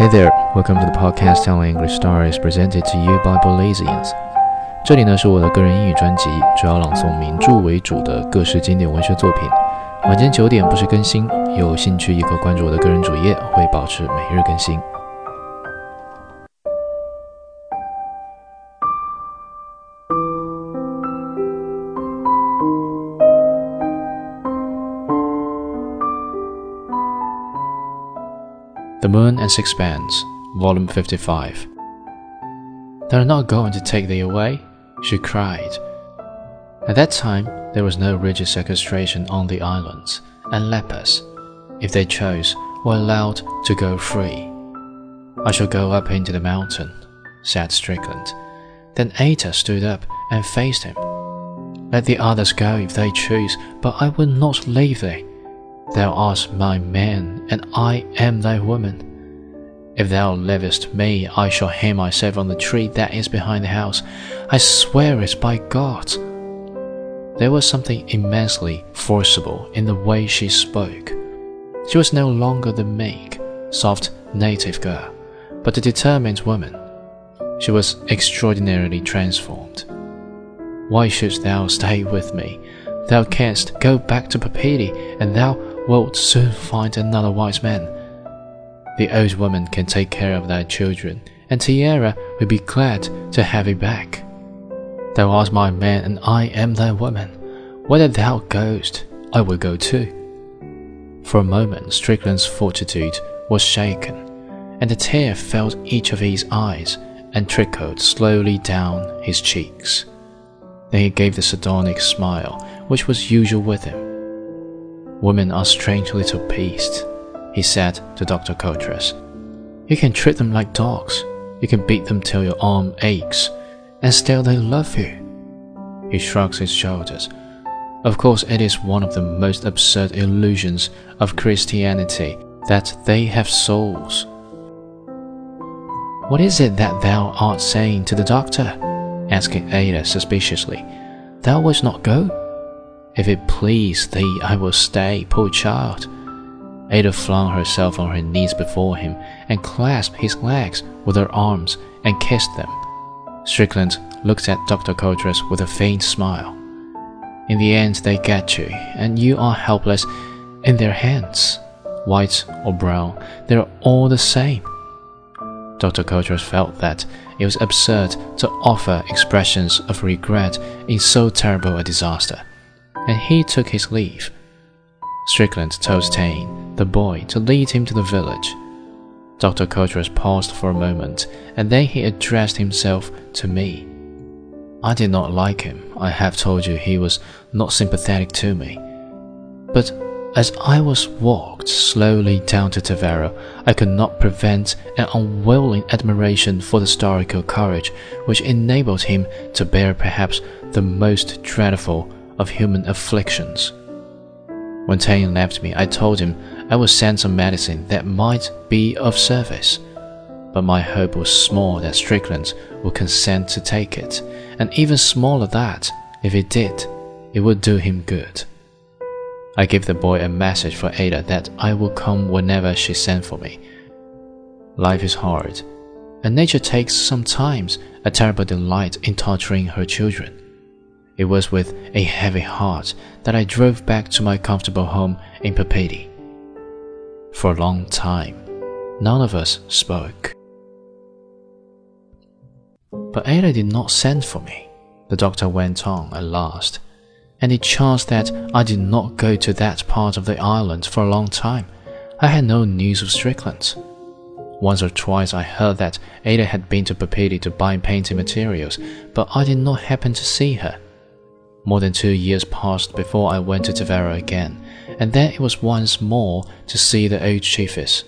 Hey there, welcome to the podcast telling English stories presented to you by Belizeans。这里呢是我的个人英语专辑，主要朗诵名著为主的各式经典文学作品。晚间九点不时更新，有兴趣也可关注我的个人主页，会保持每日更新。Moon and Sixpence, Volume 55. They're not going to take thee away, she cried. At that time, there was no rigid sequestration on the islands, and lepers, if they chose, were allowed to go free. I shall go up into the mountain, said Strickland. Then Ata stood up and faced him. Let the others go if they choose, but I will not leave thee. Thou art my man, and I am thy woman. If thou leavest me, I shall hang myself on the tree that is behind the house. I swear it by God. There was something immensely forcible in the way she spoke. She was no longer the meek, soft native girl, but a determined woman. She was extraordinarily transformed. Why shouldst thou stay with me? Thou canst go back to Papeete, and thou wilt soon find another wise man. The old woman can take care of thy children, and Tiare will be glad to have thee back. Thou art my man, and I am thy woman. Whether thou goest, I will go too. For a moment, Strickland's fortitude was shaken, and a tear filled each of his eyes and trickled slowly down his cheeks. Then he gave the sardonic smile which was usual with him. Women are strange little beasts, he said to Dr. Coutras. You can treat them like dogs. You can beat them till your arm aches, and still they love you. He shrugs his shoulders. Of course, it is one of the most absurd illusions of Christianity that they have souls. What is it that thou art saying to the doctor? asked Ata suspiciously. Thou wilt not go? If it please thee, I will stay, poor child. Ata flung herself on her knees before him and clasped his legs with her arms and kissed them. Strickland looked at Dr. Coutras with a faint smile. In the end, they get you, and you are helpless in their hands. White or brown, they're all the same. Dr. Coutras felt that it was absurd to offer expressions of regret in so terrible a disaster and he took his leave. Strickland told Taine, the boy, to lead him to the village. Dr. Coutras paused for a moment, and then he addressed himself to me. I did not like him. I have told you he was not sympathetic to me. But as I was walked slowly down to Tavero, I could not prevent an unwilling admiration for the stoical courage which enabled him to bear perhaps the most dreadful of human afflictions. When Taine left me, I told him I would send some medicine that might be of service. But my hope was small that Strickland would consent to take it, and even smaller that, if he did, it would do him good. I gave the boy a message for Ata that I would come whenever she sent for me. Life is hard, and nature takes sometimes a terrible delight in torturing her children. It was with a heavy heart that I drove back to my comfortable home in Papeete. For a long time, none of us spoke. But Ata did not send for me, the doctor went on at last, and it chanced that I did not go to that part of the island for a long time. I had no news of Strickland. Once or twice I heard that Ata had been to Papeete to buy painting materials, but I did not happen to see her. More than two years passed before I went to Tavera again, and then it was once more to see the old chiefess.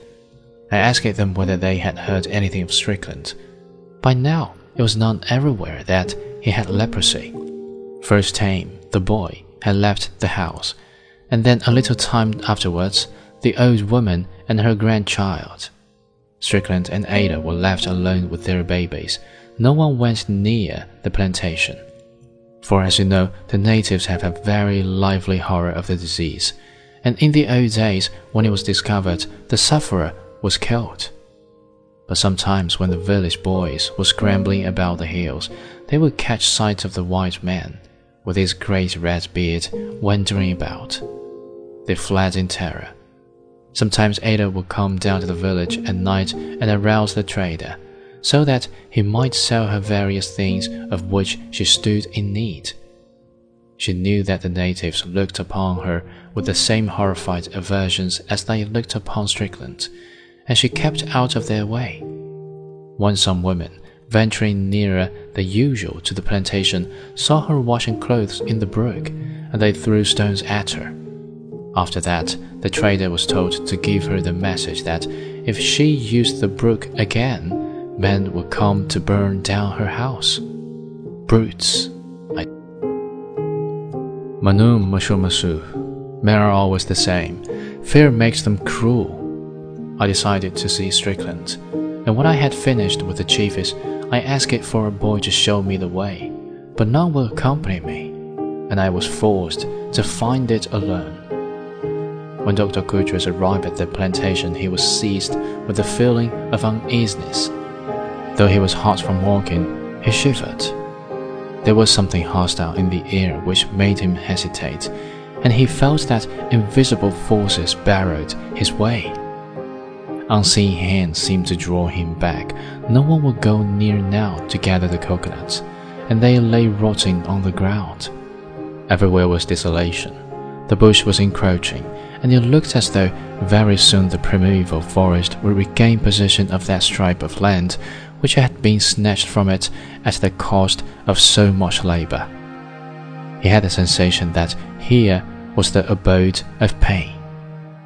I asked them whether they had heard anything of Strickland. By now, it was known everywhere that he had leprosy. First Taine, the boy, had left the house, and then a little time afterwards, the old woman and her grandchild. Strickland and Ata were left alone with their babies. No one went near the plantation. For as you know, the natives have a very lively horror of the disease, and in the old days, when it was discovered, the sufferer was killed. But sometimes, when the village boys were scrambling about the hills, they would catch sight of the white man, with his great red beard, wandering about. They fled in terror. Sometimes Ata would come down to the village at night and arouse the trader, so that he might sell her various things of which she stood in need. She knew that the natives looked upon her with the same horrified aversions as they looked upon Strickland, and she kept out of their way. One some women, venturing nearer than usual to the plantation, saw her washing clothes in the brook, and they threw stones at her. After that, the trader was told to give her the message that if she used the brook again, men would come to burn down her house. Brutes. I... Manum Mashumasu. Men are always the same. Fear makes them cruel. I decided to see Strickland, and when I had finished with the chiefess, I asked it for a boy to show me the way, but none would accompany me, and I was forced to find it alone. When Dr. Coutras arrived at the plantation, he was seized with a feeling of uneasiness. Though he was hot from walking, he shivered. There was something hostile in the air which made him hesitate, and he felt that invisible forces barred his way. Unseen hands seemed to draw him back. No one would go near now to gather the coconuts, and they lay rotting on the ground. Everywhere was desolation. The bush was encroaching, and it looked as though very soon the primeval forest would regain possession of that stripe of land which had been snatched from it at the cost of so much labor. He had the sensation that here was the abode of pain.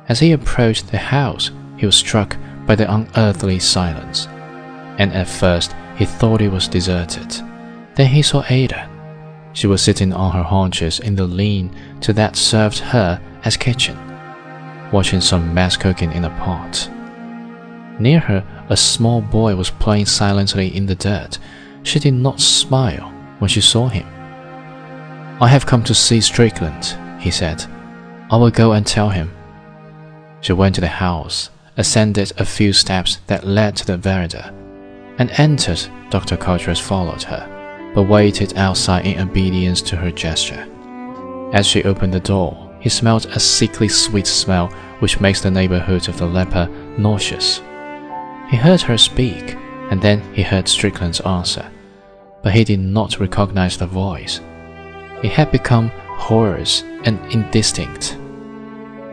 As he approached the house, he was struck by the unearthly silence, and at first he thought it was deserted. Then he saw Ata. She was sitting on her haunches in the lean to that served her as kitchen watching some mess cooking in a pot. Near her, a small boy was playing silently in the dirt. She did not smile when she saw him. I have come to see Strickland, he said. I will go and tell him. She went to the house, ascended a few steps that led to the veranda, and entered. Dr. Coutras followed her, but waited outside in obedience to her gesture. As she opened the door, he smelled a sickly sweet smell which makes the neighborhood of the leper nauseous. He heard her speak, and then he heard Strickland's answer, but he did not recognize the voice. It had become hoarse and indistinct.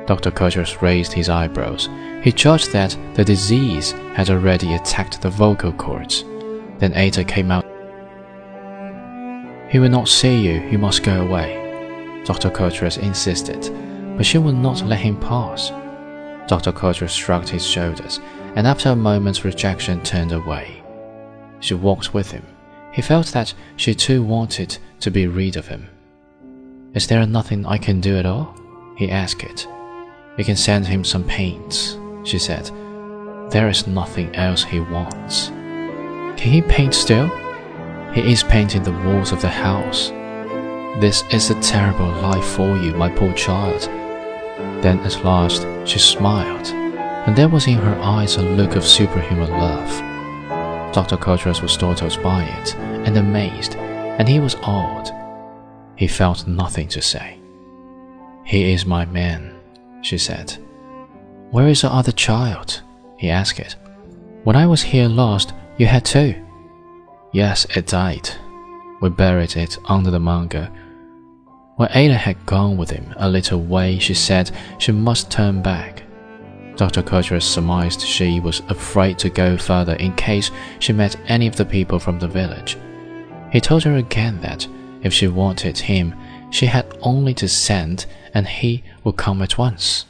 Dr. Coutras raised his eyebrows. He judged that the disease had already attacked the vocal cords. Then Ata came out. He will not see you, you must go away. Dr. Coutras insisted, but she would not let him pass. Dr. Coutras shrugged his shoulders, and after a moment's rejection turned away. She walked with him. He felt that she too wanted to be rid of him. Is there nothing I can do at all? he asked. It. You can send him some paints, she said. There is nothing else he wants. Can he paint still? He is painting the walls of the house. This is a terrible life for you, my poor child. Then at last she smiled, and there was in her eyes a look of superhuman love. Dr. Coutras was startled by it and amazed, and he was awed. He felt nothing to say. He is my man, she said. Where is the other child? he asked. When I was here last, you had two. Yes, it died. We buried it under the mango when Ata had gone with him a little way, she said she must turn back. Dr. Coutras surmised she was afraid to go further in case she met any of the people from the village. He told her again that if she wanted him, she had only to send and he would come at once.